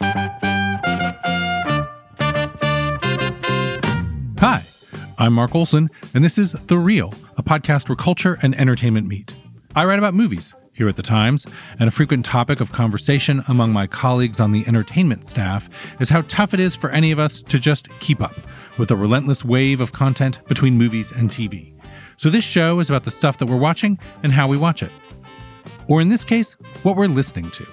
Hi, I'm Mark Olsen, and this is The Reel, a podcast where culture and entertainment meet. I write about movies here at The Times, and a frequent topic of conversation among my colleagues on the entertainment staff is how tough it is for any of us to just keep up with a relentless wave of content between movies and TV. So this show is about the stuff that we're watching and how we watch it. Or in this case, what we're listening to.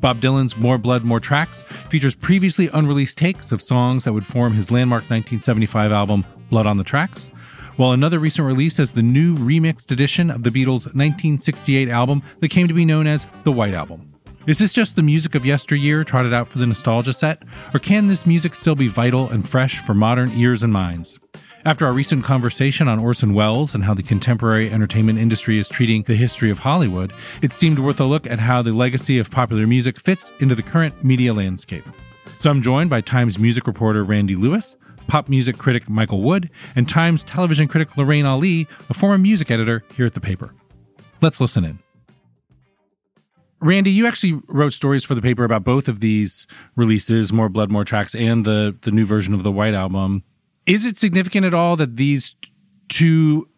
Bob Dylan's More Blood, More Tracks features previously unreleased takes of songs that would form his landmark 1975 album, Blood on the Tracks, while another recent release is the new remixed edition of the Beatles' 1968 album that came to be known as the White Album. Is this just the music of yesteryear trotted out for the nostalgia set, or can this music still be vital and fresh for modern ears and minds? After our recent conversation on Orson Welles and how the contemporary entertainment industry is treating the history of Hollywood, it seemed worth a look at how the legacy of popular music fits into the current media landscape. So I'm joined by Times music reporter Randy Lewis, pop music critic Mikael Wood, and Times television critic Lorraine Ali, a former music editor here at the paper. Let's listen in. Randy, you actually wrote stories for the paper about both of these releases, More Blood, More Tracks, and the, the new version of the White Album. Is it significant at all that these two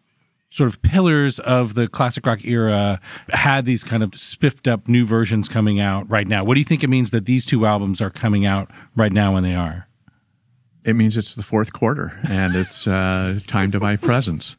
sort of pillars of the classic rock era had these kind of spiffed up new versions coming out right now? What do you think it means that these two albums are coming out right now when they are? It means it's the fourth quarter and it's uh, time to buy presents.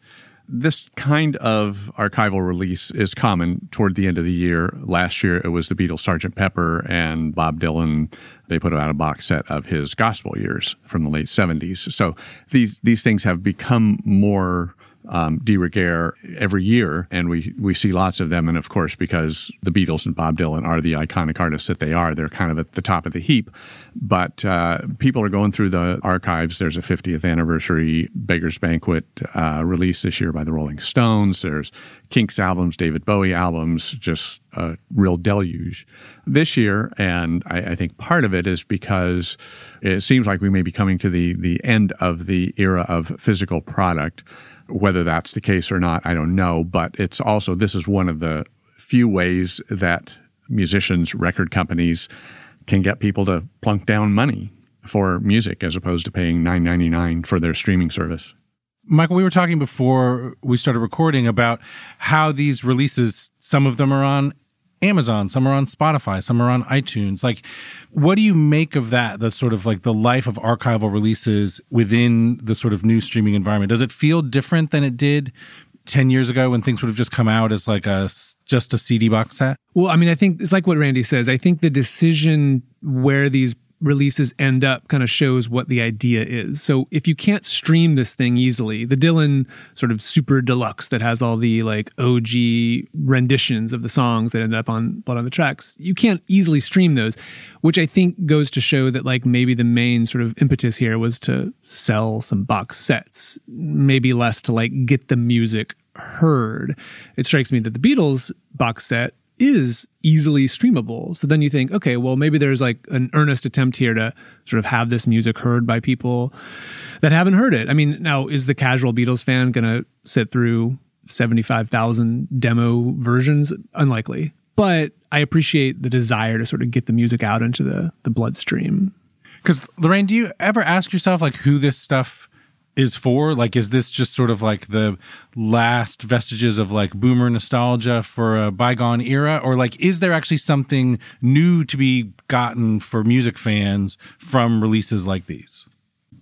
This kind of archival release is common toward the end of the year. Last year, it was the Beatles' Sgt. Pepper and Bob Dylan. They put out a box set of his gospel years from the late 70s. So these, these things have become more um, de rigueur every year, and we we see lots of them. And of course, because the Beatles and Bob Dylan are the iconic artists that they are, they're kind of at the top of the heap. But uh, people are going through the archives. There's a 50th anniversary Beggars Banquet uh, release this year by the Rolling Stones. There's Kinks albums, David Bowie albums, just a real deluge this year. And I, I, think part of it is because it seems like we may be coming to the the end of the era of physical product. Whether that's the case or not, I don't know. But it's also, this is one of the few ways that musicians, record companies can get people to plunk down money for music as opposed to paying nine ninety nine for their streaming service. Mikael, we were talking before we started recording about how these releases, some of them are on Amazon, some are on Spotify, some are on iTunes. Like, what do you make of that? The sort of like the life of archival releases within the sort of new streaming environment. Does it feel different than it did 10 years ago when things would have just come out as like a just a CD box set? Well, I mean, I think it's like what Randy says. I think the decision where these releases end up kind of shows what the idea is. So if you can't stream this thing easily, the Dylan sort of super deluxe that has all the like OG renditions of the songs that end up on on the Tracks, you can't easily stream those, which I think goes to show that like maybe the main sort of impetus here was to sell some box sets, maybe less to like get the music heard. It strikes me that the Beatles box set is easily streamable. So then you think, okay, well, maybe there's like an earnest attempt here to sort of have this music heard by people that haven't heard it. I mean, now is the casual Beatles fan going to sit through 75,000 demo versions? Unlikely. But I appreciate the desire to sort of get the music out into the, the bloodstream. Because, Lorraine, do you ever ask yourself, like, who this stuff is for? Like, is this just sort of like the last vestiges of like boomer nostalgia for a bygone era? Or like, is there actually something new to be gotten for music fans from releases like these?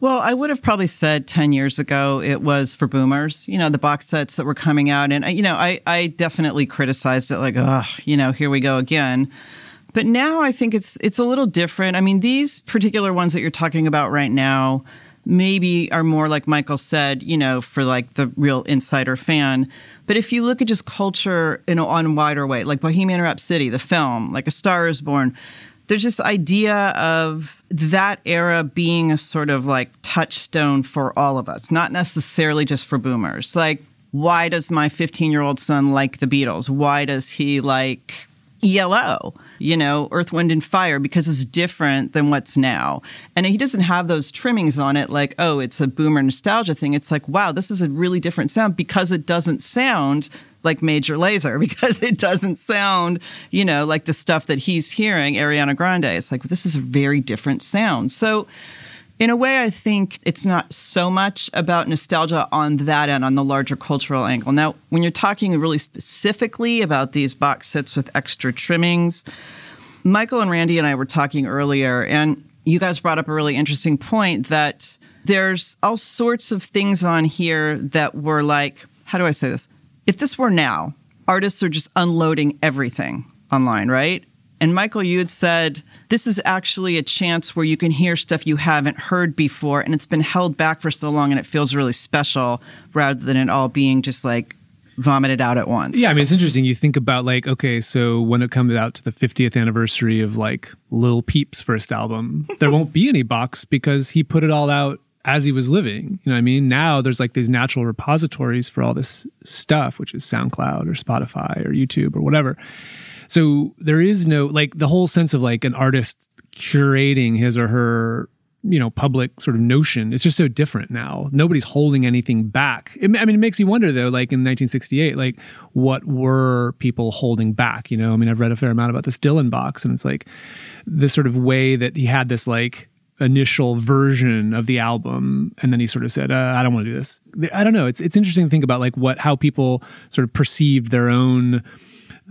Well, I would have probably said 10 years ago it was for boomers, you know, the box sets that were coming out. And, you know, I, I definitely criticized it like, oh, you know, here we go again. But now I think it's, it's a little different. I mean, these particular ones that you're talking about right now, maybe are more like Mikael said, you know, for like the real insider fan. But if you look at just culture in a on wider way, like Bohemian Rhapsody, the film, like A Star is Born, there's this idea of that era being a sort of like touchstone for all of us, not necessarily just for boomers. Like, why does my 15 year old son like the Beatles? Why does he like ELO, you know, Earth, Wind, and Fire, because it's different than what's now. And he doesn't have those trimmings on it like, oh, it's a boomer nostalgia thing. It's like, wow, this is a really different sound because it doesn't sound like Major Lazer, because it doesn't sound, you know, like the stuff that he's hearing, Ariana Grande. It's like, this is a very different sound. So, in a way, I think it's not so much about nostalgia on that end, on the larger cultural angle. Now, when you're talking really specifically about these box sets with extra trimmings, Mikael and Randy and I were talking earlier, and you guys brought up a really interesting point that there's all sorts of things on here that were like, how do I say this? If this were now, artists are just unloading everything online, right? And Mikael, you had said this is actually a chance where you can hear stuff you haven't heard before, and it's been held back for so long, and it feels really special rather than it all being just like vomited out at once. Yeah, I mean, it's interesting. You think about like, okay, so when it comes out to the 50th anniversary of like Lil Peep's first album, there won't be any box because he put it all out as he was living. You know what I mean? Now there's like these natural repositories for all this stuff, which is SoundCloud or Spotify or YouTube or whatever. So there is no like the whole sense of like an artist curating his or her you know public sort of notion it's just so different now. Nobody's holding anything back. It, i mean it makes you wonder though like in 1968 like what were people holding back? You know i mean i've read a fair amount about this dylan box and it's like the sort of way that he had this like initial version of the album and then he sort of said uh, i don't want to do this. I don't know. It's it's interesting to think about like what how people sort of perceived their own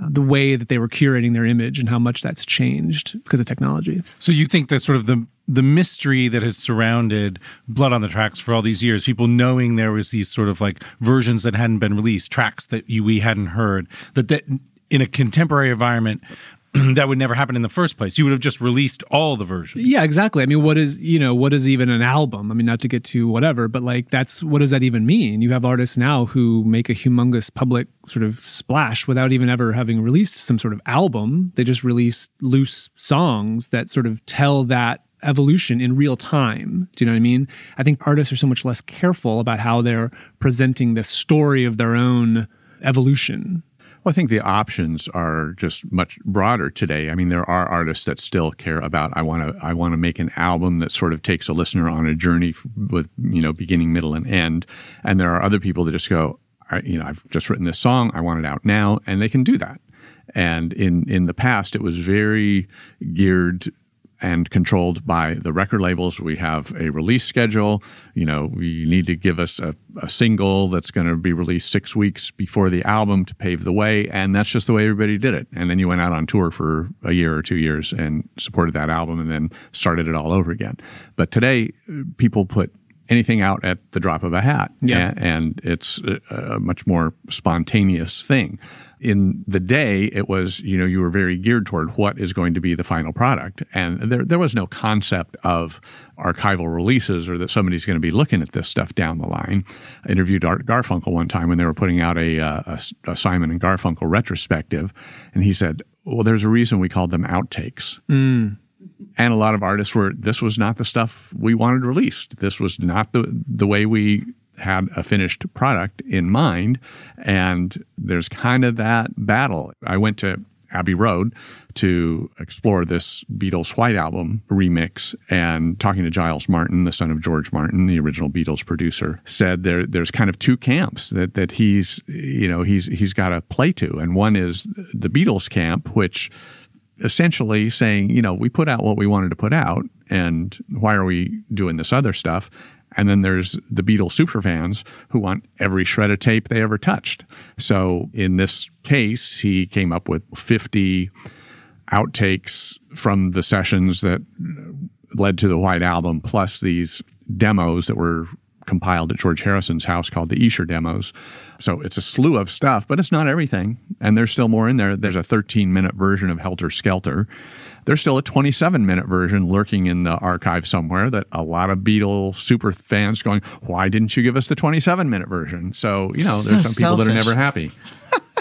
the way that they were curating their image and how much that's changed because of technology. So you think that sort of the the mystery that has surrounded Blood on the Tracks for all these years, people knowing there was these sort of like versions that hadn't been released, tracks that you, we hadn't heard, that that in a contemporary environment that would never happen in the first place. You would have just released all the versions. Yeah, exactly. I mean, what is, you know, what is even an album? I mean, not to get to whatever, but like that's what does that even mean? You have artists now who make a humongous public sort of splash without even ever having released some sort of album. They just release loose songs that sort of tell that evolution in real time. Do you know what I mean? I think artists are so much less careful about how they're presenting the story of their own evolution well, I think the options are just much broader today. I mean, there are artists that still care about I want to I want to make an album that sort of takes a listener on a journey with you know beginning, middle, and end. And there are other people that just go, I, you know, I've just written this song, I want it out now, and they can do that. And in in the past, it was very geared and controlled by the record labels. We have a release schedule. You know, we need to give us a, a single that's going to be released six weeks before the album to pave the way. And that's just the way everybody did it. And then you went out on tour for a year or two years and supported that album and then started it all over again. But today, people put anything out at the drop of a hat. Yeah. And, and it's a, a much more spontaneous thing in the day, it was, you know, you were very geared toward what is going to be the final product. And there, there was no concept of archival releases or that somebody's going to be looking at this stuff down the line. I interviewed Art Garfunkel one time when they were putting out a, uh, a, a Simon and Garfunkel retrospective. And he said, well, there's a reason we called them outtakes. Mm and a lot of artists were this was not the stuff we wanted released this was not the the way we had a finished product in mind. And there's kind of that battle. I went to Abbey Road to explore this Beatles White Album remix and talking to Giles Martin, the son of George Martin, the original Beatles producer, said there there's kind of two camps that that he's you know he's he's got to play to. And one is the Beatles camp, which essentially saying, you know, we put out what we wanted to put out and why are we doing this other stuff? And then there's the Beatles superfans who want every shred of tape they ever touched. So in this case, he came up with 50 outtakes from the sessions that led to the White Album, plus these demos that were compiled at George Harrison's house called the Esher demos. So it's a slew of stuff, but it's not everything. And there's still more in there. There's a 13 minute version of Helter Skelter there's still a 27 minute version lurking in the archive somewhere that a lot of Beatles super fans going, why didn't you give us the 27 minute version? So, you know, there's so some people selfish. that are never happy.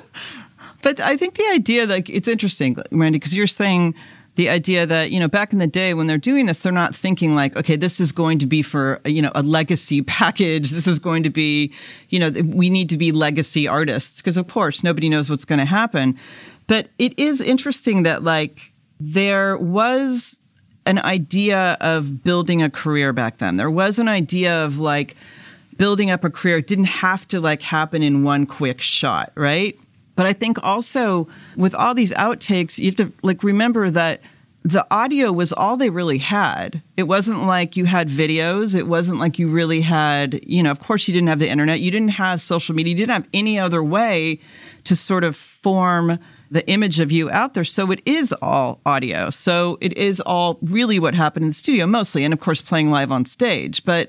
but I think the idea, like, it's interesting, Randy, because you're saying, the idea that you know back in the day when they're doing this they're not thinking like okay this is going to be for you know a legacy package this is going to be you know we need to be legacy artists because of course nobody knows what's going to happen But it is interesting that like there was an idea of building a career back then. There was an idea of like building up a career. It didn't have to like happen in one quick shot, right? But I think also with all these outtakes, you have to like remember that the audio was all they really had. It wasn't like you had videos. It wasn't like you really had, you know, of course you didn't have the internet. You didn't have social media. You didn't have any other way to sort of form the image of you out there. So it is all audio. So it is all really what happened in the studio mostly. And of course, playing live on stage, but,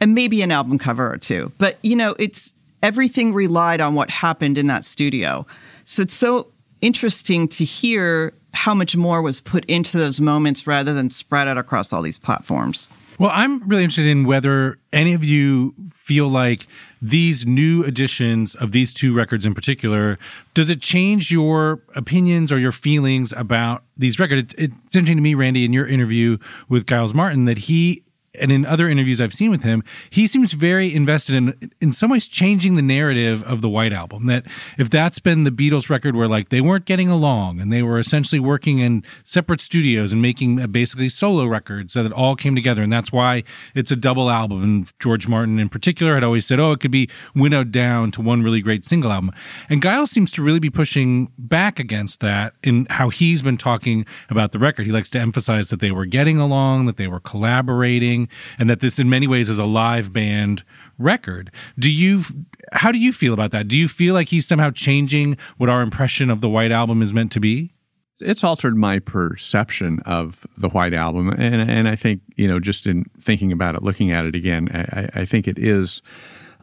and maybe an album cover or two. But, you know, it's everything relied on what happened in that studio. So it's so interesting to hear how much more was put into those moments rather than spread out across all these platforms. Well, I'm really interested in whether any of you feel like these new editions of these two records in particular, does it change your opinions or your feelings about these records? It, it's interesting to me, Randy, in your interview with Giles Martin, that he and in other interviews I've seen with him, he seems very invested in, in some ways, changing the narrative of the White Album. That if that's been the Beatles record where like they weren't getting along and they were essentially working in separate studios and making basically solo records so that all came together. And that's why it's a double album. And George Martin in particular had always said, oh, it could be winnowed down to one really great single album. And Giles seems to really be pushing back against that in how he's been talking about the record. He likes to emphasize that they were getting along, that they were collaborating and that this in many ways is a live band record. Do you how do you feel about that? Do you feel like he's somehow changing what our impression of the White Album is meant to be? It's altered my perception of the White Album, and and I think you know just in thinking about it, looking at it again, I, I think it is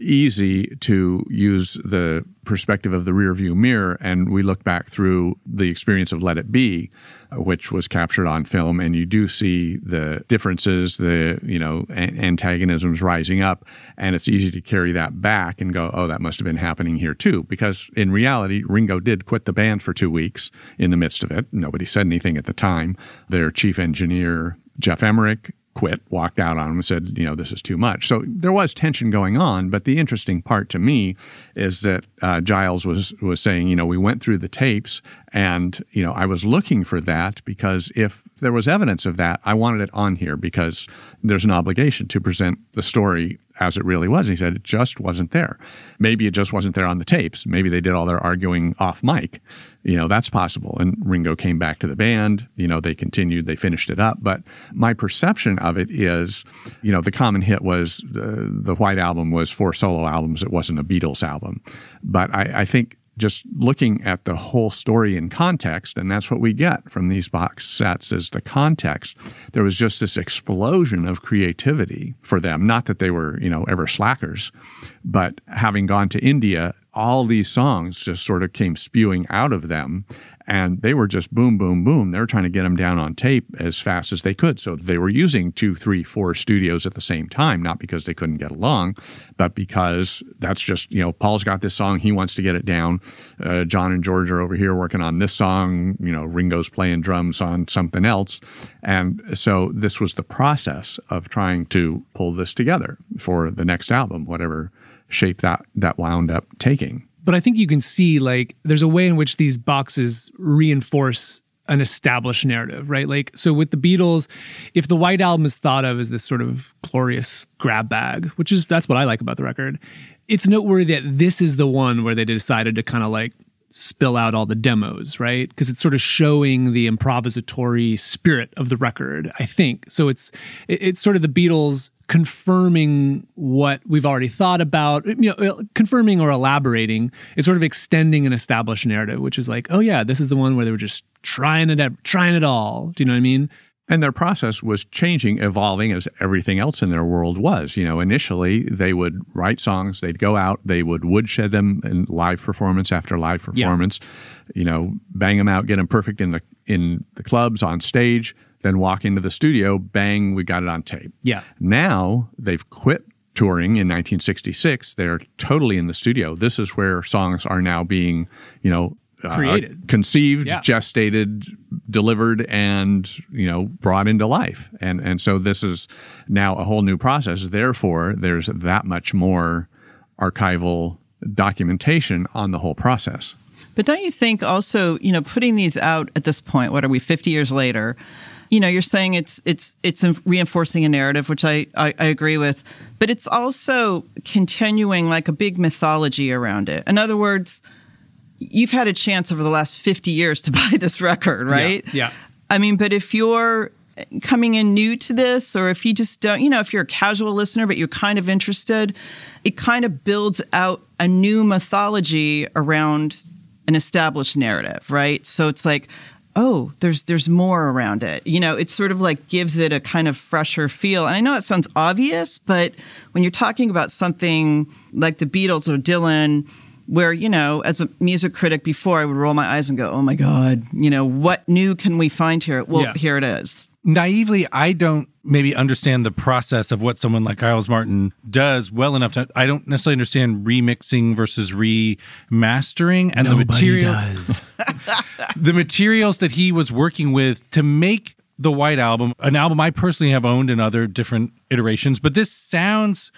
easy to use the perspective of the rearview mirror and we look back through the experience of Let It Be uh, which was captured on film, and you do see the differences, the you know antagonisms rising up, and it's easy to carry that back and go, oh, that must have been happening here too, because in reality, Ringo did quit the band for two weeks in the midst of it. Nobody said anything at the time. Their chief engineer Geoff Emerick quit, walked out on him and said, you know, this is too much. So there was tension going on. But the interesting part to me is that uh, Giles was was saying, you know, we went through the tapes, and you know, I was looking for that because there was evidence of that, I wanted it on here because there's an obligation to present the story as it really was. And he said it just wasn't there. Maybe it just wasn't there on the tapes. Maybe they did all their arguing off mic. You know, that's possible. And Ringo came back to the band. You know, they continued, they finished it up. But my perception of it is, you know, the common hit was the, the White Album was four solo albums. It wasn't a Beatles album. But I, I think just looking at the whole story in context, and that's what we get from these box sets is the context. There was just this explosion of creativity for them. Not that they were, you know, ever slackers, but having gone to India, all these songs just sort of came spewing out of them and they were just boom, boom, boom. They were trying to get them down on tape as fast as they could. So they were using two, three, four studios at the same time, not because they couldn't get along, but because that's just, you know, Paul's got this song. He wants to get it down. Uh, John and George are over here working on this song. You know, Ringo's playing drums on something else. And so this was the process of trying to pull this together for the next album, whatever shape that, that wound up taking but I think you can see like there's a way in which these boxes reinforce an established narrative, right? Like, so with the Beatles, if the White Album is thought of as this sort of glorious grab bag, which is that's what I like about the record, it's noteworthy that this is the one where they decided to kind of like spill out all the demos, right? Because it's sort of showing the improvisatory spirit of the record, I think. So it's it's sort of the Beatles confirming what we've already thought about, you know, uh, confirming or elaborating. It's sort of extending an established narrative, which is like, oh yeah, this is the one where they were just trying it, trying it all. Do you know what I mean? And their process was changing, evolving as everything else in their world was. You know, initially they would write songs, they'd go out, they would woodshed them in live performance after live performance, yeah. you know, bang them out, get them perfect in the in the clubs on stage, then walk into the studio, bang, we got it on tape. Yeah. Now they've quit touring in 1966. They're totally in the studio. This is where songs are now being, you know, created, uh, conceived, yeah. gestated, delivered, and you know brought into life. And and so this is now a whole new process. Therefore, there's that much more archival documentation on the whole process. But don't you think also, you know, putting these out at this point, what are we, 50 years later? You know, you're saying it's it's it's reinforcing a narrative, which I, I, I agree with, but it's also continuing like a big mythology around it. In other words, you've had a chance over the last 50 years to buy this record, right? Yeah. yeah. I mean, but if you're coming in new to this, or if you just don't, you know, if you're a casual listener, but you're kind of interested, it kind of builds out a new mythology around an established narrative, right? So it's like, oh, there's there's more around it. You know, it sort of like gives it a kind of fresher feel. And I know that sounds obvious, but when you're talking about something like the Beatles or Dylan, where, you know, as a music critic before, I would roll my eyes and go, oh my God, you know, what new can we find here? Well, yeah. here it is naively, I don't maybe understand the process of what someone like Giles Martin does well enough to. I don't necessarily understand remixing versus remastering and Nobody the material. Does. the materials that he was working with to make the White Album, an album I personally have owned in other different iterations, but this sounds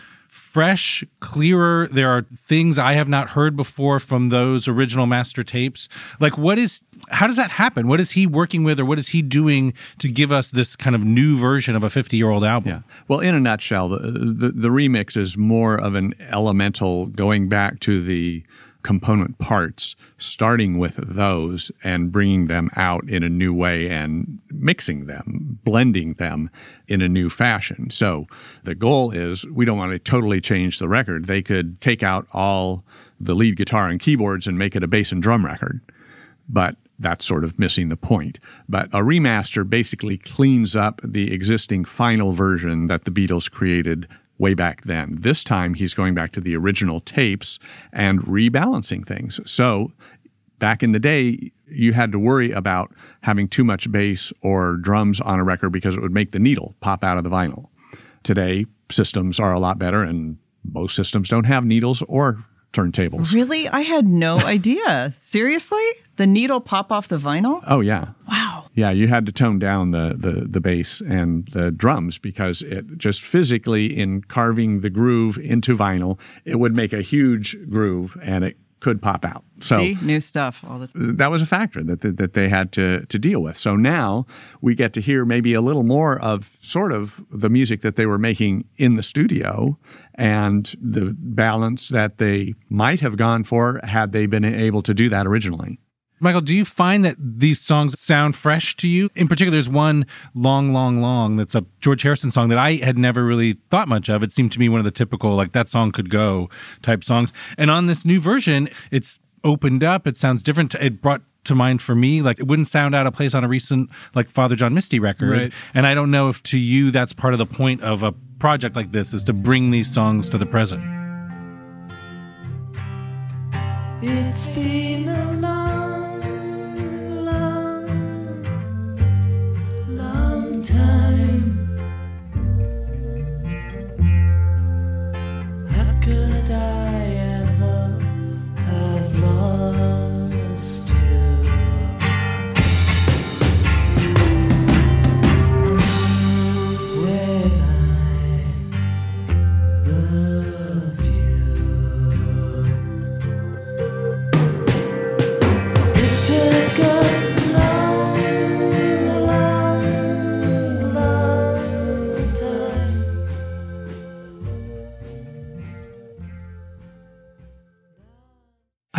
fresh, clearer. There are things I have not heard before from those original master tapes. Like, what is, how does that happen? What is he working with or what is he doing to give us this kind of new version of a 50 year old album? Yeah. Well, in a nutshell, the, the, the remix is more of an elemental going back to the, component parts, starting with those and bringing them out in a new way and mixing them, blending them in a new fashion. So the goal is we don't want to totally change the record. They could take out all the lead guitar and keyboards and make it a bass and drum record. But that's sort of missing the point. But a remaster basically cleans up the existing final version that the Beatles created way back then. This time he's going back to the original tapes and rebalancing things. So back in the day, you had to worry about having too much bass or drums on a record because it would make the needle pop out of the vinyl. Today, systems are a lot better and most systems don't have needles or turntables. Really? I had no idea. Seriously? The needle pop off the vinyl? Oh yeah. Wow. Yeah, you had to tone down the, the, the bass and the drums because it just physically in carving the groove into vinyl, it would make a huge groove and it could pop out. So See, new stuff all the time. That was a factor that, that, that they had to to deal with. So now we get to hear maybe a little more of sort of the music that they were making in the studio and the balance that they might have gone for had they been able to do that originally. Mikael, do you find that these songs sound fresh to you? In particular, there's one long, long, long that's a George Harrison song that I had never really thought much of. It seemed to me one of the typical, like, that song could go type songs. And on this new version, it's opened up. It sounds different. It brought to mind for me, like, it wouldn't sound out of place on a recent, like, Father John Misty record. Right. And I don't know if to you that's part of the point of a project like this is to bring these songs to the present. It's been a long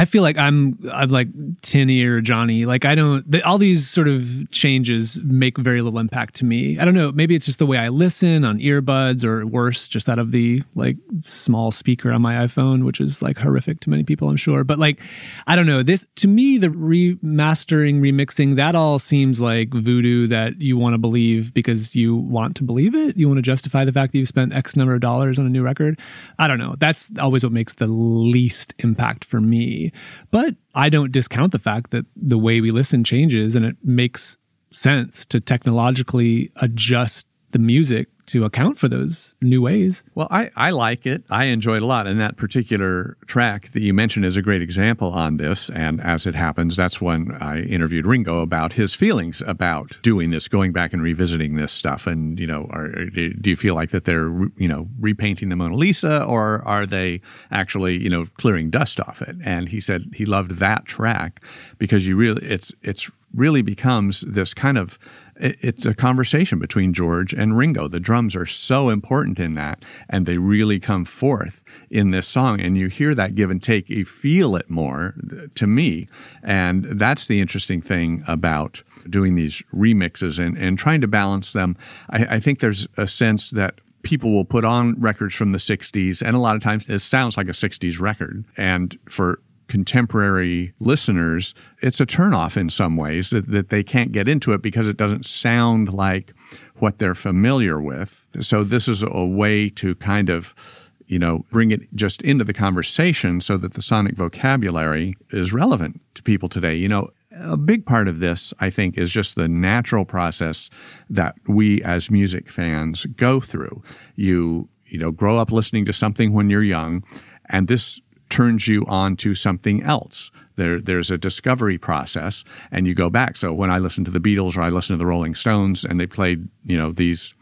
I feel like I'm I'm like Tinny or Johnny. Like I don't the, all these sort of changes make very little impact to me. I don't know. Maybe it's just the way I listen on earbuds, or worse, just out of the like small speaker on my iPhone, which is like horrific to many people, I'm sure. But like I don't know. This to me, the remastering, remixing, that all seems like voodoo that you want to believe because you want to believe it. You want to justify the fact that you've spent X number of dollars on a new record. I don't know. That's always what makes the least impact for me. But I don't discount the fact that the way we listen changes and it makes sense to technologically adjust the music to account for those new ways. Well, I, I like it. I enjoy it a lot. And that particular track that you mentioned is a great example on this. And as it happens, that's when I interviewed Ringo about his feelings about doing this, going back and revisiting this stuff. And, you know, are, do you feel like that they're, you know, repainting the Mona Lisa or are they actually, you know, clearing dust off it? And he said he loved that track because you really, it's, it's really becomes this kind of it's a conversation between George and Ringo. The drums are so important in that, and they really come forth in this song. And you hear that give and take. You feel it more to me. And that's the interesting thing about doing these remixes and, and trying to balance them. I, I think there's a sense that people will put on records from the 60s, and a lot of times it sounds like a 60s record. And for contemporary listeners, it's a turnoff in some ways that, that they can't get into it because it doesn't sound like what they're familiar with. So this is a way to kind of you know, bring it just into the conversation so that the sonic vocabulary is relevant to people today. You know, a big part of this, I think, is just the natural process that we as music fans go through. You, you know, grow up listening to something when you're young, and this turns you on to something else. There, there's a discovery process, and you go back. So when I listen to the Beatles or I listen to the Rolling Stones, and they played, you know, these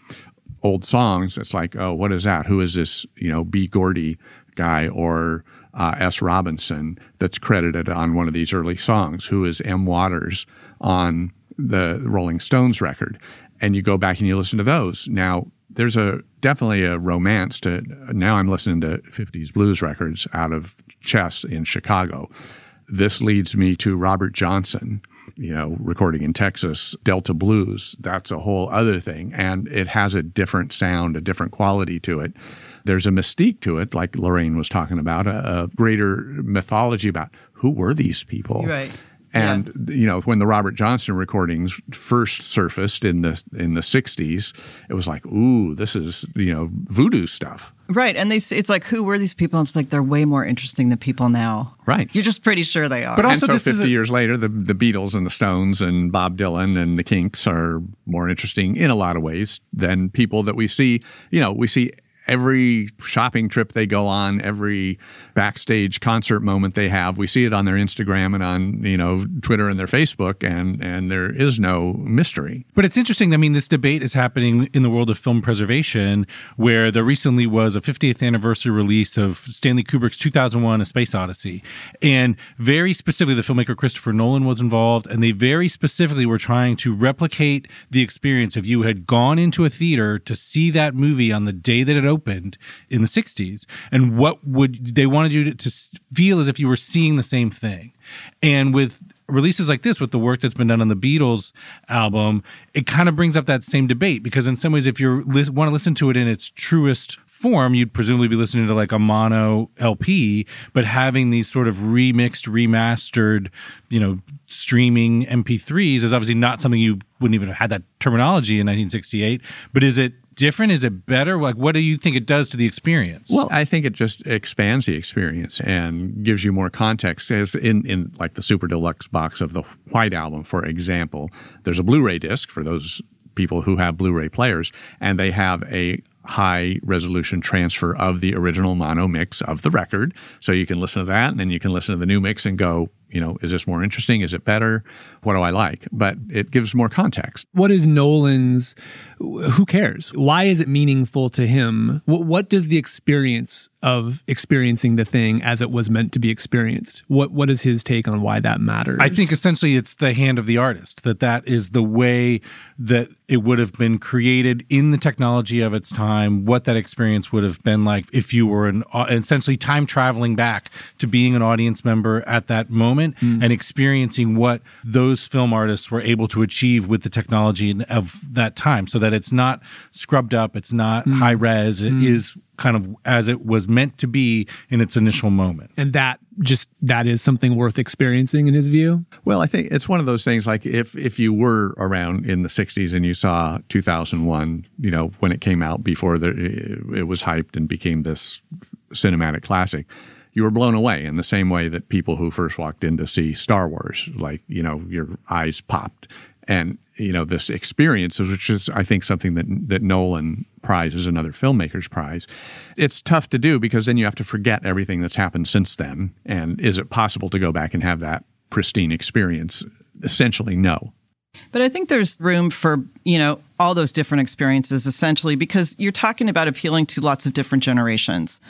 old songs, it's like, oh, what is that? Who is this, you know, B. Gordy guy or uh, S. Robinson that's credited on one of these early songs? Who is M. Waters on the Rolling Stones record? And you go back and you listen to those. Now, there's a definitely a romance to now I'm listening to 50s blues records out of Chess in Chicago. This leads me to Robert Johnson, you know, recording in Texas, Delta Blues. That's a whole other thing. And it has a different sound, a different quality to it. There's a mystique to it, like Lorraine was talking about, a, a greater mythology about who were these people. Right. And yeah. you know, when the Robert Johnson recordings first surfaced in the in the '60s, it was like, "Ooh, this is you know voodoo stuff." Right, and they it's like, who were these people? And it's like they're way more interesting than people now. Right, you're just pretty sure they are. But also, and so 50 a- years later, the the Beatles and the Stones and Bob Dylan and the Kinks are more interesting in a lot of ways than people that we see. You know, we see every shopping trip they go on, every backstage concert moment they have. We see it on their Instagram and on, you know, Twitter and their Facebook and and there is no mystery. But it's interesting. I mean, this debate is happening in the world of film preservation where there recently was a 50th anniversary release of Stanley Kubrick's 2001 A Space Odyssey. And very specifically the filmmaker Christopher Nolan was involved and they very specifically were trying to replicate the experience if you had gone into a theater to see that movie on the day that it opened opened in the 60s and what would they wanted you to, feel as if you were seeing the same thing and with releases like this with the work that's been done on the Beatles album, it kind of brings up that same debate because in some ways, if you li- want to listen to it in its truest form, you'd presumably be listening to like a mono LP, but having these sort of remixed, remastered, you know, streaming MP3s is obviously not something you wouldn't even have had that terminology in 1968. But is it different? Is it better? Like, what do you think it does to the experience? Well, I think it just expands the experience and gives you more context. As in, in like the super deluxe box of the White Album, for example, there's a Blu-ray disc for those people who have Blu-ray players, and they have a high resolution transfer of the original mono mix of the record. So you can listen to that, and then you can listen to the new mix and go, you know, is this more interesting? Is it better? What do I like? But it gives more context. What is Nolan's? Who cares? Why is it meaningful to him? What, what does the experience of experiencing the thing as it was meant to be experienced? What What is his take on why that matters? I think essentially it's the hand of the artist. That that is the way that it would have been created in the technology of its time. What that experience would have been like if you were an uh, essentially time traveling back to being an audience member at that moment moment mm. and experiencing what those film artists were able to achieve with the technology of that time so that it's not scrubbed up, it's not mm. high res, It mm. is kind of as it was meant to be in its initial moment. And that just that is something worth experiencing in his view. Well, I think it's one of those things like if if you were around in the 60s and you saw 2001, you know, when it came out before the, it was hyped and became this cinematic classic you were blown away in the same way that people who first walked in to see Star Wars, like, you know, your eyes popped. and you know this experience, which is I think something that that Nolan prizes and other filmmakers prize. It's tough to do because then you have to forget everything that's happened since then. And is it possible to go back and have that pristine experience? Essentially, no. But I think there's room for, you know, all those different experiences essentially because you're talking about appealing to lots of different generations.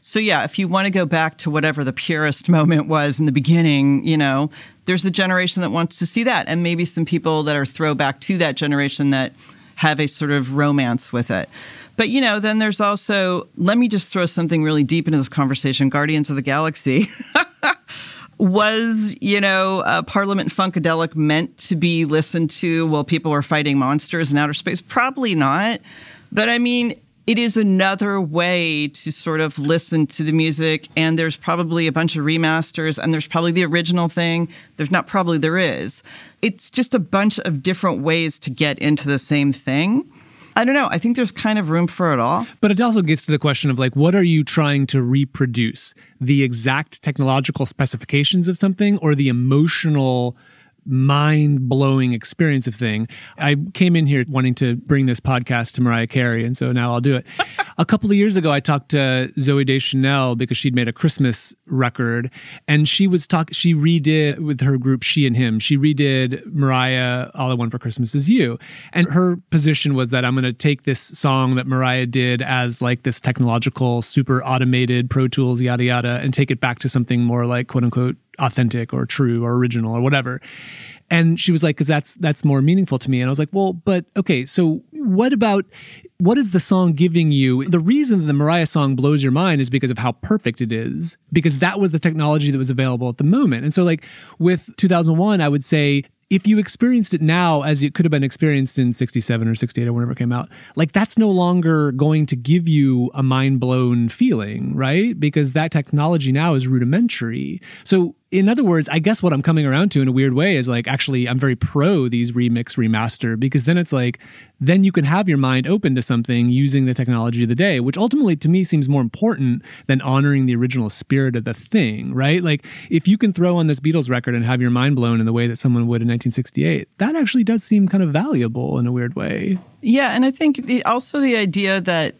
So yeah, if you want to go back to whatever the purest moment was in the beginning, you know, there's a generation that wants to see that and maybe some people that are throwback to that generation that have a sort of romance with it. But you know, then there's also let me just throw something really deep into this conversation, Guardians of the Galaxy. was, you know, uh, Parliament Funkadelic meant to be listened to while people were fighting monsters in outer space? Probably not. But I mean, it is another way to sort of listen to the music. And there's probably a bunch of remasters and there's probably the original thing. There's not probably, there is. It's just a bunch of different ways to get into the same thing. I don't know. I think there's kind of room for it all. But it also gets to the question of like, what are you trying to reproduce? The exact technological specifications of something or the emotional mind blowing experience of thing. I came in here wanting to bring this podcast to Mariah Carey, and so now I'll do it. a couple of years ago, I talked to Zooey Deschanel because she'd made a Christmas record, and she was talk. She redid with her group She and Him. She redid Mariah "All I Want for Christmas Is You," and her position was that I'm going to take this song that Mariah did as like this technological, super automated Pro Tools, yada yada, and take it back to something more like quote unquote authentic or true or original or whatever. And she was like, cause that's, that's more meaningful to me. And I was like, well, but okay. So what about, what is the song giving you? The reason that the Mariah song blows your mind is because of how perfect it is, because that was the technology that was available at the moment. And so like with 2001, I would say if you experienced it now as it could have been experienced in 67 or 68 or whenever it came out, like that's no longer going to give you a mind blown feeling, right? Because that technology now is rudimentary. So in other words, I guess what I'm coming around to in a weird way is like actually I'm very pro these remix remaster because then it's like then you can have your mind open to something using the technology of the day, which ultimately to me seems more important than honoring the original spirit of the thing, right? Like if you can throw on this Beatles record and have your mind blown in the way that someone would in 1968, that actually does seem kind of valuable in a weird way. Yeah, and I think the, also the idea that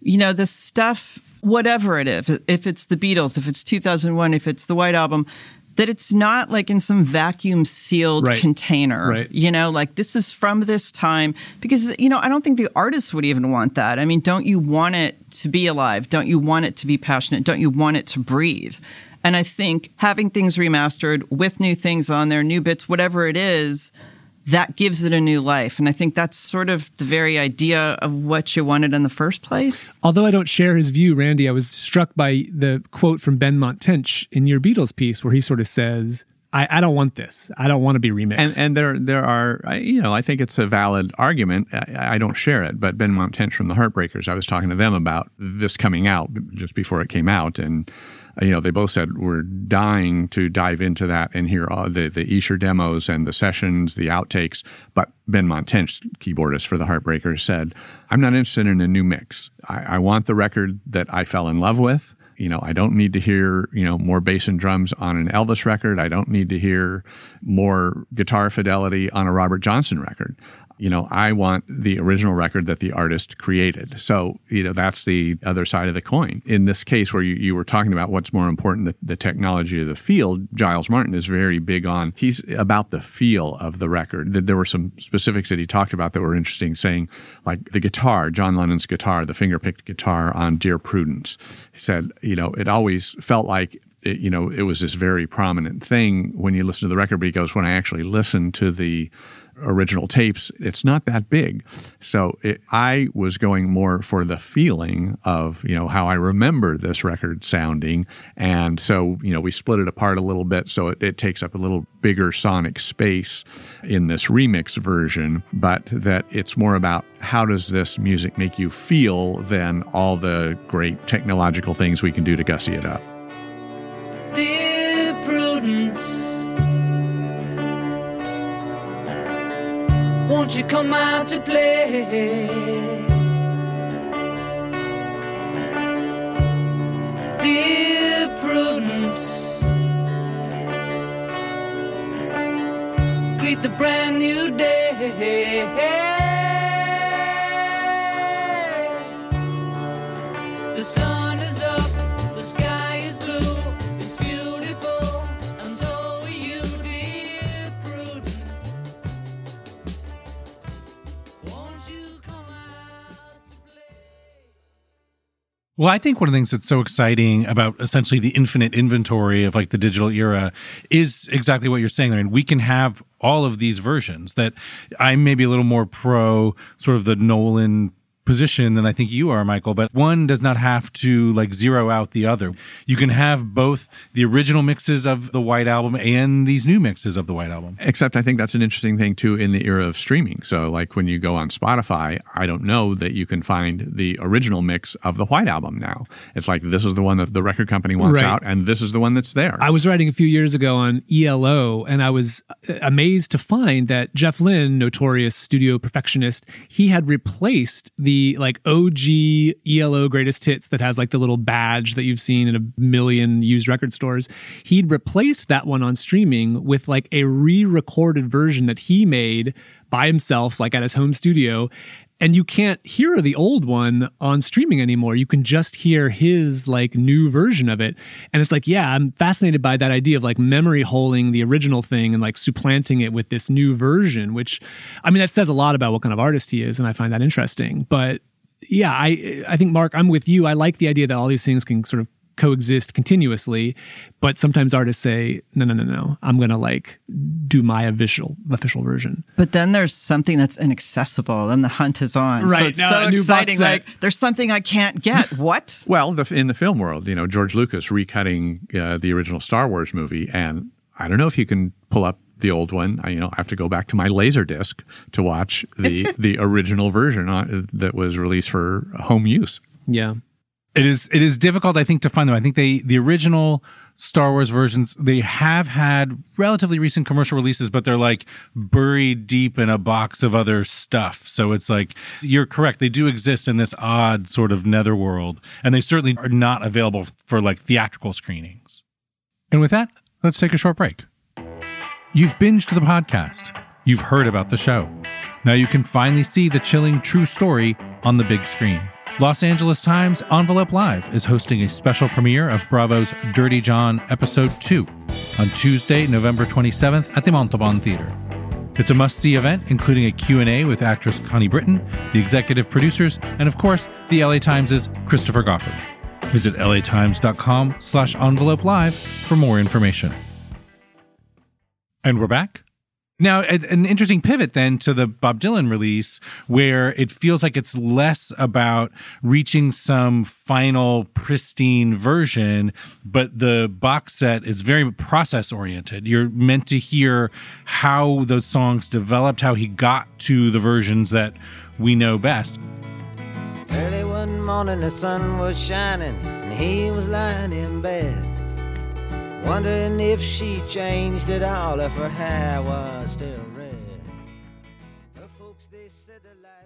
you know the stuff whatever it is, if it's the Beatles, if it's 2001, if it's the White Album, that it's not like in some vacuum sealed right. container. Right. You know, like this is from this time because, you know, I don't think the artist would even want that. I mean, don't you want it to be alive? Don't you want it to be passionate? Don't you want it to breathe? And I think having things remastered with new things on there, new bits, whatever it is, that gives it a new life. And I think that's sort of the very idea of what you wanted in the first place. Although I don't share his view, Randy, I was struck by the quote from Benmont Tench in your Beatles piece where he sort of says, I, I, don't want this. I don't want to be remixed. And, and there, there are, you know, I think it's a valid argument. I, I, don't share it, but Benmont Tench from the Heartbreakers, I was talking to them about this coming out just before it came out, and Uh, you know, they both said we're dying to dive into that and hear all the the Esher demos and the sessions, the outtakes. But Benmont Tench, keyboardist for the Heartbreakers, said, "I'm not interested in a new mix. I, I want the record that I fell in love with." you know, I don't need to hear, you know, more bass and drums on an Elvis record. I don't need to hear more guitar fidelity on a Robert Johnson record you know, I want the original record that the artist created. So, you know, that's the other side of the coin. In this case where you, you were talking about what's more important, the, the technology of the field, Giles Martin is very big on, he's about the feel of the record. There were some specifics that he talked about that were interesting, saying like the guitar, John Lennon's guitar, the finger-picked guitar on Dear Prudence. He said, you know, it always felt like it, you know, it was this very prominent thing when you listen to the record, but he goes, when I actually listened to the original tapes, it's not that big. So it, I was going more for the feeling of, you know, how I remember this record sounding. And so, you know, we split it apart a little bit so it, it takes up a little bigger sonic space in this remix version, but that it's more about how does this music make you feel than all the great technological things we can do to gussy it up. Won't you come out to play? Dear Prudence, greet the brand new day. Well, I think one of the things that's so exciting about essentially the infinite inventory of like the digital era is exactly what you're saying. I mean, we can have all of these versions that I'm maybe a little more pro sort of the Nolan position than I think you are, Mikael, but one does not have to like zero out the other. You can have both the original mixes of the White Album and these new mixes of the White Album. Except I think that's an interesting thing too in the era of streaming. So like when you go on Spotify, I don't know that you can find the original mix of the White Album now. It's like this is the one that the record company wants Right. out and this is the one that's there. I was writing a few years ago on ELO, and I was uh, amazed to find that Jeff Lynne, notorious studio perfectionist, he had replaced the like OG ELO greatest hits that has like the little badge that you've seen in a million used record stores. He'd replaced that one on streaming with like a re-recorded version that he made by himself, like at his home studio. And you can't hear the old one on streaming anymore. You can just hear his like new version of it. And it's like, yeah, I'm fascinated by that idea of like memory holding the original thing and like supplanting it with this new version, which I mean, that says a lot about what kind of artist he is. And I find that interesting. But yeah, I, I think Mark, I'm with you. I like the idea that all these things can sort of coexist continuously, but sometimes artists say, no, no, no, no, I'm going to like do my official, official version. But then there's something that's inaccessible, and the hunt is on. So Right, it's now so a new box exciting. Like there's something I can't get. What? Well, the, in the film world, you know, George Lucas recutting uh, the original Star Wars movie, and I don't know if you can pull up the old one. I, you know, I have to go back to my laser disc to watch the the original version on, that was released for home use. Yeah. It is it is difficult, I think, to find them. I think they the original Star Wars versions they have had relatively recent commercial releases, but they're like buried deep in a box of other stuff. So it's like you're correct; they do exist in this odd sort of netherworld, and they certainly are not available for like theatrical screenings. And with that, let's take a short break. You've binged the podcast. You've heard about the show. Now you can finally see the chilling true story on the big screen. Los Angeles Times Envelope Live is hosting a special premiere of Bravo's Dirty John Episode 2 on Tuesday, November 27th at the Montalban Theater. It's a must-see event, including a Q&A with actress Connie Britton, the executive producers, and of course, the LA Times' Christopher Goffard. Visit latimes.com slash envelope live for more information. And we're back. Now, an interesting pivot then to the Bob Dylan release, where it feels like it's less about reaching some final pristine version, but the box set is very process oriented. You're meant to hear how those songs developed, how he got to the versions that we know best. Early one morning the sun was shining and he was lying in bed. Wondering if she changed at all, if her hair was still red. Folks, they said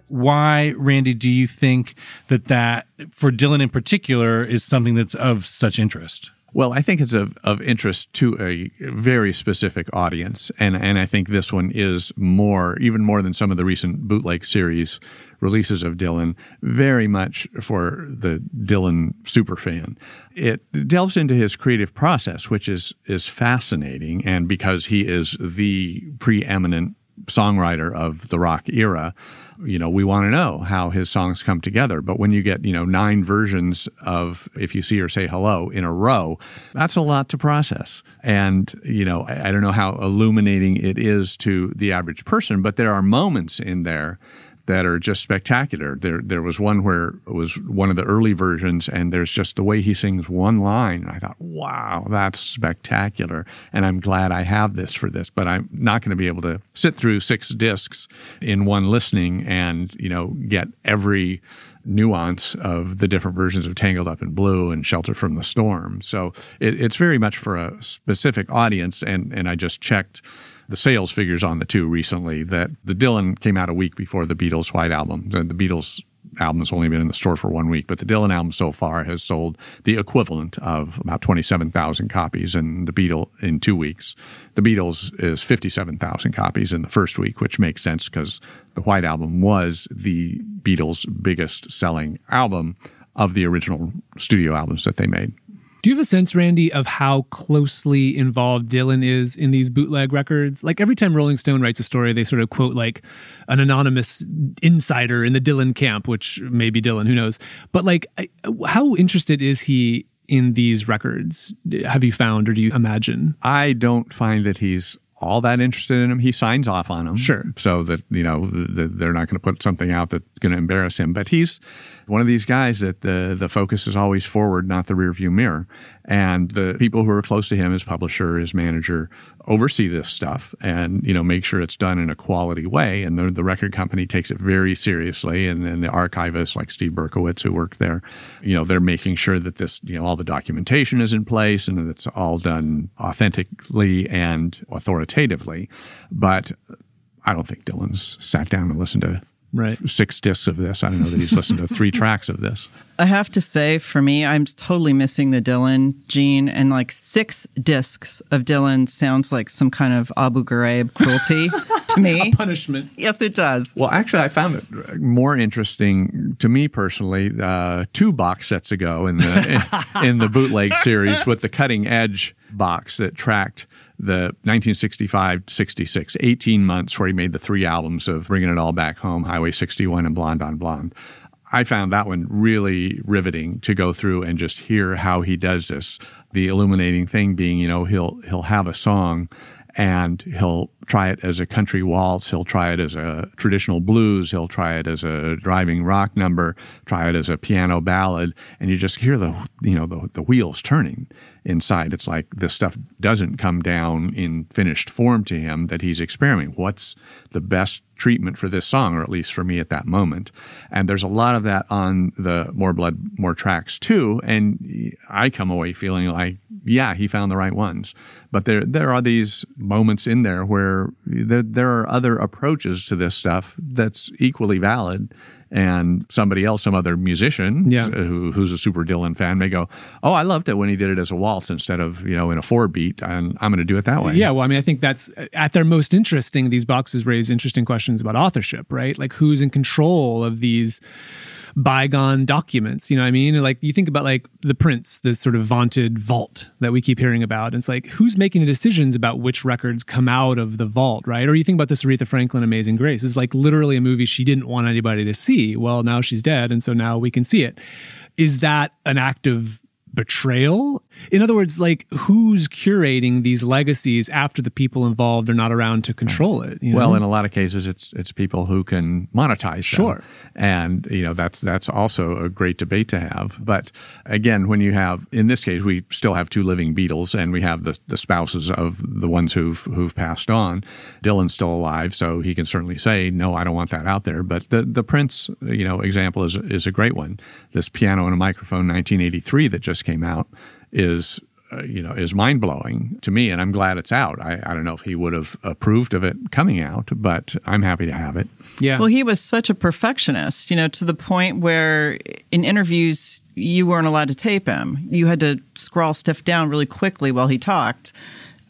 Why, Randy, do you think that that, for Dylan in particular, is something that's of such interest? Well, I think it's of, of interest to a very specific audience. And, and I think this one is more, even more than some of the recent bootleg series releases of Dylan, very much for the Dylan superfan. It delves into his creative process, which is, is fascinating. And because he is the preeminent songwriter of the rock era, you know, we want to know how his songs come together. But when you get, you know, nine versions of If You See Her Say Hello in a row, that's a lot to process. And, you know, I, I don't know how illuminating it is to the average person, but there are moments in there that are just spectacular. There, there was one where it was one of the early versions, and there's just the way he sings one line. And I thought, wow, that's spectacular. And I'm glad I have this for this, but I'm not going to be able to sit through six discs in one listening and, you know, get every nuance of the different versions of Tangled Up in Blue and Shelter from the Storm. So it, it's very much for a specific audience. And, and I just checked the sales figures on the two recently that the Dylan came out a week before the Beatles White Album. The, the Beatles album has only been in the store for one week, but the Dylan album so far has sold the equivalent of about 27,000 copies and the Beatles in two weeks. The Beatles is 57,000 copies in the first week, which makes sense because the White Album was the Beatles' biggest selling album of the original studio albums that they made. Do you have a sense, Randy, of how closely involved Dylan is in these bootleg records? Like every time Rolling Stone writes a story, they sort of quote like an anonymous insider in the Dylan camp, which may be Dylan, who knows? But like, how interested is he in these records? Have you found, or do you imagine? I don't find that he's all that interested in him. He signs off on them, sure, so that you know the, they're not going to put something out that's going to embarrass him. But he's one of these guys that the the focus is always forward, not the rearview mirror. And the people who are close to him, his publisher, his manager, oversee this stuff and you know make sure it's done in a quality way. And the, the record company takes it very seriously. And then the archivists like Steve Berkowitz who work there, you know, they're making sure that this you know all the documentation is in place and that it's all done authentically and authoritatively. But I don't think Dylan's sat down and listened to right. six discs of this. I don't know that he's listened to three tracks of this. I have to say, for me, I'm totally missing the Dylan gene, and like six discs of Dylan sounds like some kind of Abu Ghraib cruelty to me. punishment. Yes, it does. Well, actually, I found it more interesting to me personally. Uh, two box sets ago in the in, in the bootleg series with the cutting edge box that tracked the 1965 66, 18 months where he made the three albums of Bringing It All Back Home, Highway 61, and Blonde on Blonde. I found that one really riveting to go through and just hear how he does this. The illuminating thing being, you know, he'll he'll have a song and he'll try it as a country waltz. He'll try it as a traditional blues. He'll try it as a driving rock number. Try it as a piano ballad, and you just hear the you know the, the wheels turning inside. It's like this stuff doesn't come down in finished form to him. That he's experimenting. What's the best treatment for this song, or at least for me at that moment? And there's a lot of that on the More Blood, More Tracks too. And I come away feeling like, yeah, he found the right ones. But there there are these moments in there where there, there are other approaches to this stuff that's equally valid and somebody else, some other musician yeah. Uh, who, who's a super Dylan fan may go, "Oh, I loved it when he did it as a waltz instead of you know in a four beat, and I'm going to do it that way." Yeah, well, I mean, I think that's at their most interesting. These boxes raise interesting questions about authorship, right? Like who's in control of these bygone documents. You know what I mean? Like you think about like the Prince, this sort of vaunted vault that we keep hearing about. And it's like who's making the decisions about which records come out of the vault, right? Or you think about this Aretha Franklin Amazing Grace. It's like literally a movie she didn't want anybody to see. Well, now she's dead, and so now we can see it. Is that an act of betrayal? In other words, like who's curating these legacies after the people involved are not around to control it? You know? Well, in a lot of cases, it's it's people who can monetize. Them. Sure, and you know that's that's also a great debate to have. But again, when you have in this case, we still have two living Beatles, and we have the the spouses of the ones who've who've passed on. Dylan's still alive, so he can certainly say, "No, I don't want that out there." But the the Prince, you know, example is is a great one. This piano and a microphone, 1983, that just came out is uh, you know is mind blowing to me, and I'm glad it's out. I, I don't know if he would have approved of it coming out, but I'm happy to have it. Yeah. Well, he was such a perfectionist, you know, to the point where in interviews you weren't allowed to tape him. You had to scrawl stuff down really quickly while he talked.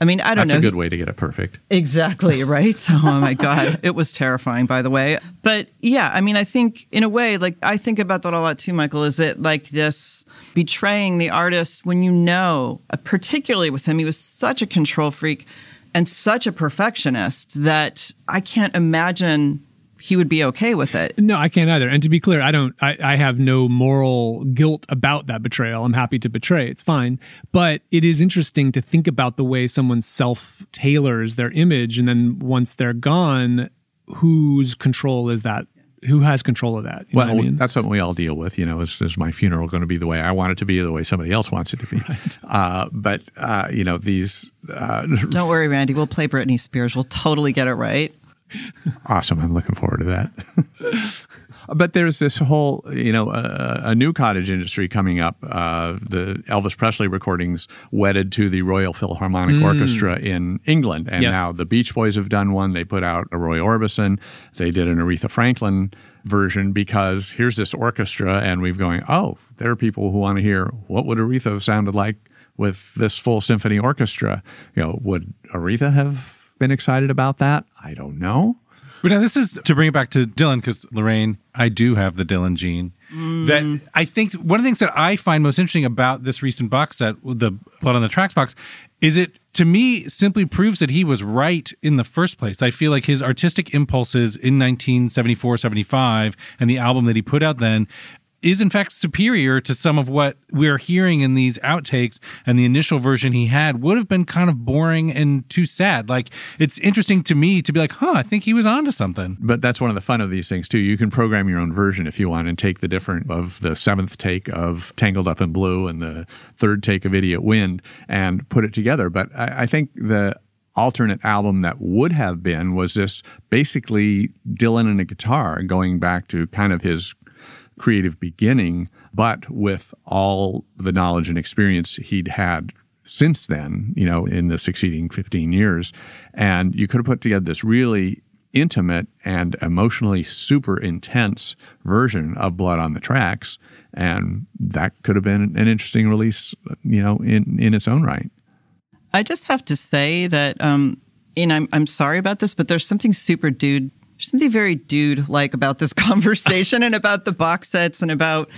I mean, I don't That's know. That's a good way to get it perfect. Exactly, right? oh my God. It was terrifying, by the way. But yeah, I mean, I think in a way, like, I think about that a lot too, Mikael. Is it like this betraying the artist when you know, uh, particularly with him, he was such a control freak and such a perfectionist that I can't imagine he would be okay with it. No, I can't either. And to be clear, I don't, I, I have no moral guilt about that betrayal. I'm happy to betray. It's fine. But it is interesting to think about the way someone self tailors their image. And then once they're gone, whose control is that? Who has control of that? You well, know what I mean? that's something we all deal with. You know, is, is my funeral going to be the way I want it to be, or the way somebody else wants it to be? Right. Uh, but uh, you know, these. Uh, Don't worry, Randy. We'll play Britney Spears. We'll totally get it right. Awesome. I'm looking forward to that. but there's this whole, you know, uh, a new cottage industry coming up. Uh, the Elvis Presley recordings wedded to the Royal Philharmonic Mm. Orchestra in England. And Yes. now the Beach Boys have done one. They put out a Roy Orbison. They did an Aretha Franklin version because here's this orchestra and we've going, oh, there are people who want to hear what would Aretha have sounded like with this full symphony orchestra. You know, would Aretha have been excited about that? I don't know. But now this is to bring it back to Dylan because Lorraine, I do have the Dylan gene, that mm. I think one of the things that I find most interesting about this recent box set, the Blood on the Tracks box, is it to me simply proves that he was right in the first place. I feel like his artistic impulses in 1974, 75 and the album that he put out then is in fact superior to some of what we're hearing in these outtakes and the initial version he had would have been kind of boring and too sad. Like it's interesting to me to be like, huh, I think he was onto something. But that's one of the fun of these things too. You can program your own version if you want and take the different of the seventh take of Tangled Up in Blue and the third take of Idiot Wind and put it together. But I, I think the alternate album that would have been was this basically Dylan and a guitar going back to kind of his creative beginning, but with all the knowledge and experience he'd had since then, you know, in the succeeding 15 years. And you could have put together this really intimate and emotionally super intense version of Blood on the Tracks. And that could have been an interesting release, you know, in, in its own right. I just have to say that, um, and I'm, I'm sorry about this, but there's something super dude there's something very dude like about this conversation and about the box sets and about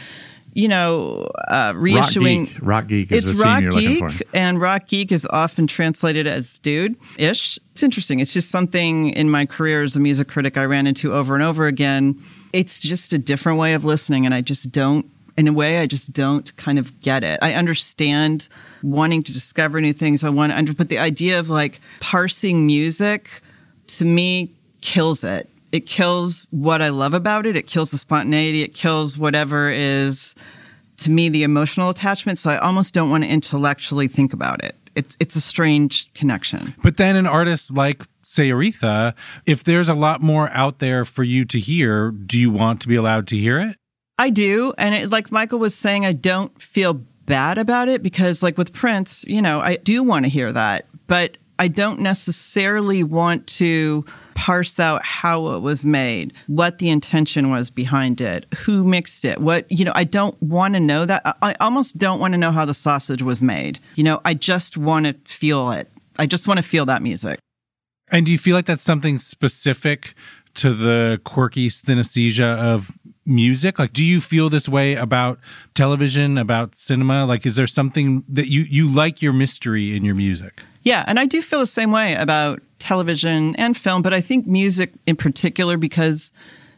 you know uh, reissuing rock geek, rock geek is it's rock geek and rock geek is often translated as dude ish it's interesting. It's just something in my career as a music critic i ran into over and over again. It's just a different way of listening and i just don't in a way i just don't kind of get it. I understand wanting to discover new things. I want to but the idea of like parsing music to me kills it. It kills what I love about it. It kills the spontaneity. It kills whatever is to me the emotional attachment. So I almost don't want to intellectually think about it. It's it's a strange connection. But then an artist like say Aretha, if there's a lot more out there for you to hear, do you want to be allowed to hear it? I do, and it, like Mikael was saying, I don't feel bad about it because, like with Prince, you know, I do want to hear that, but I don't necessarily want to parse out how it was made, what the intention was behind it, who mixed it, what, you know, I don't want to know that. I almost don't want to know how the sausage was made. You know, I just want to feel it. I just want to feel that music. And do you feel like that's something specific to the quirky synesthesia of music? Like, do you feel this way about television, about cinema? Like, is there something that you, you like your mystery in your music? Yeah, and I do feel the same way about television and film, but I think music in particular because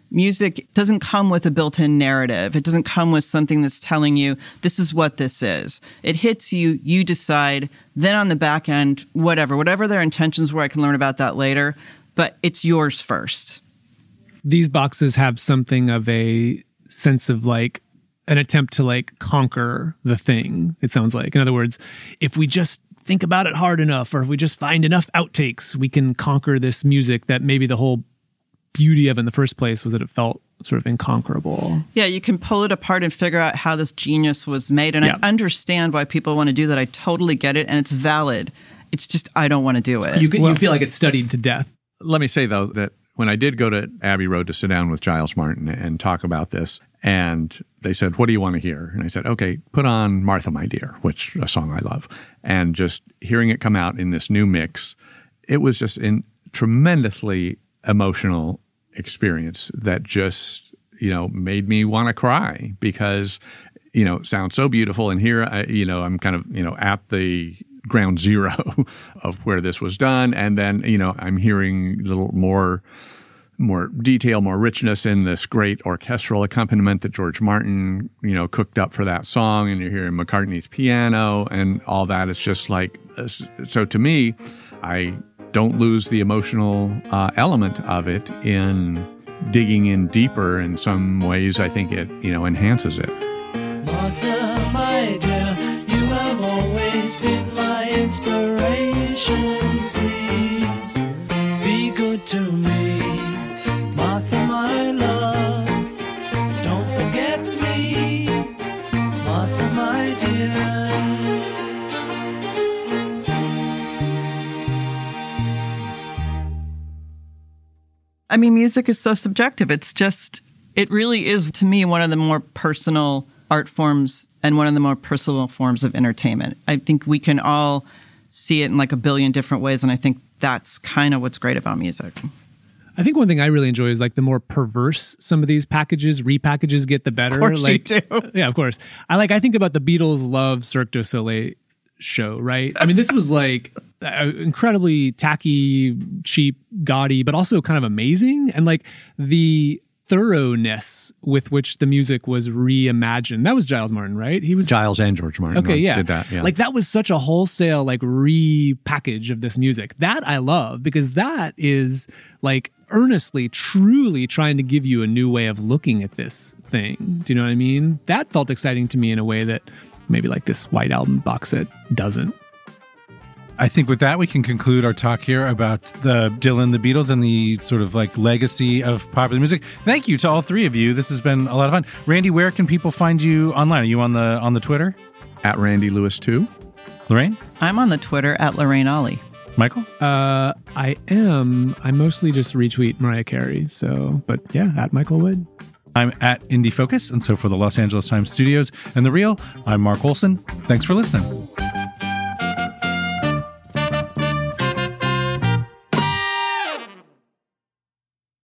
music doesn't come with a built-in narrative. It doesn't come with something that's telling you this is what this is. It hits you, you decide, then on the back end, whatever, whatever their intentions were, I can learn about that later, but it's yours first. These boxes have something of a sense of like an attempt to like conquer the thing, it sounds like. In other words, if we just think about it hard enough, or if we just find enough outtakes, we can conquer this music that maybe the whole beauty of in the first place was that it felt sort of inconquerable. Yeah, you can pull it apart and figure out how this genius was made. And Yeah. I understand why people want to do that. I totally get it. And it's valid. It's just, I don't want to do it. You, you feel like it's studied to death. Let me say though that when I did go to Abbey Road to sit down with Giles Martin and talk about this, and they said, "What do you want to hear?" And I said, "Okay, put on Martha, My Dear," which a song I love, and just hearing it come out in this new mix, it was just a tremendously emotional experience that just you know made me want to cry because you know it sounds so beautiful. And here I, you know i'm kind of you know at the ground zero of where this was done. And then you know i'm hearing a little more more detail more richness in this great orchestral accompaniment that george martin you know cooked up for that song and you're hearing mccartney's piano and all that it's just like so to me i don't lose the emotional uh, element of it in digging in deeper in some ways i think it you know enhances it Martha, my dear, you have always been my inspiration. Please be good to me. I mean, music is so subjective. It's just, it really is to me one of the more personal art forms and one of the more personal forms of entertainment. I think we can all see it in like a billion different ways. And I think that's kind of what's great about music. I think one thing I really enjoy is like the more perverse some of these packages, repackages get, the better. Of course like, you do. Yeah, of course. I like. I think about the Beatles love Cirque du Soleil show, right? I mean, this was like Uh, incredibly tacky, cheap, gaudy, but also kind of amazing, and like the thoroughness with which the music was reimagined. That was Giles Martin, right? He was Giles and George Martin. Okay, yeah. did that. Yeah, Like that was such a wholesale like repackage of this music. That I love because that is like earnestly, truly trying to give you a new way of looking at this thing. Do you know what I mean? That felt exciting to me in a way that maybe like this White Album box set doesn't. I think with that, we can conclude our talk here about the Dylan, the Beatles, and the sort of like legacy of popular music. Thank you to all three of you. This has been a lot of fun. Randy, where can people find you online? Are you on the on the Twitter? at Randy Lewis too. Lorraine, I'm on the Twitter at Lorraine Ali. Mikael. Uh, I am. I mostly just retweet Mariah Carey. So, but yeah, at Mikael Wood. I'm at Indie Focus, and so for the Los Angeles Times Studios and the Reel, I'm Mark Olsen. Thanks for listening.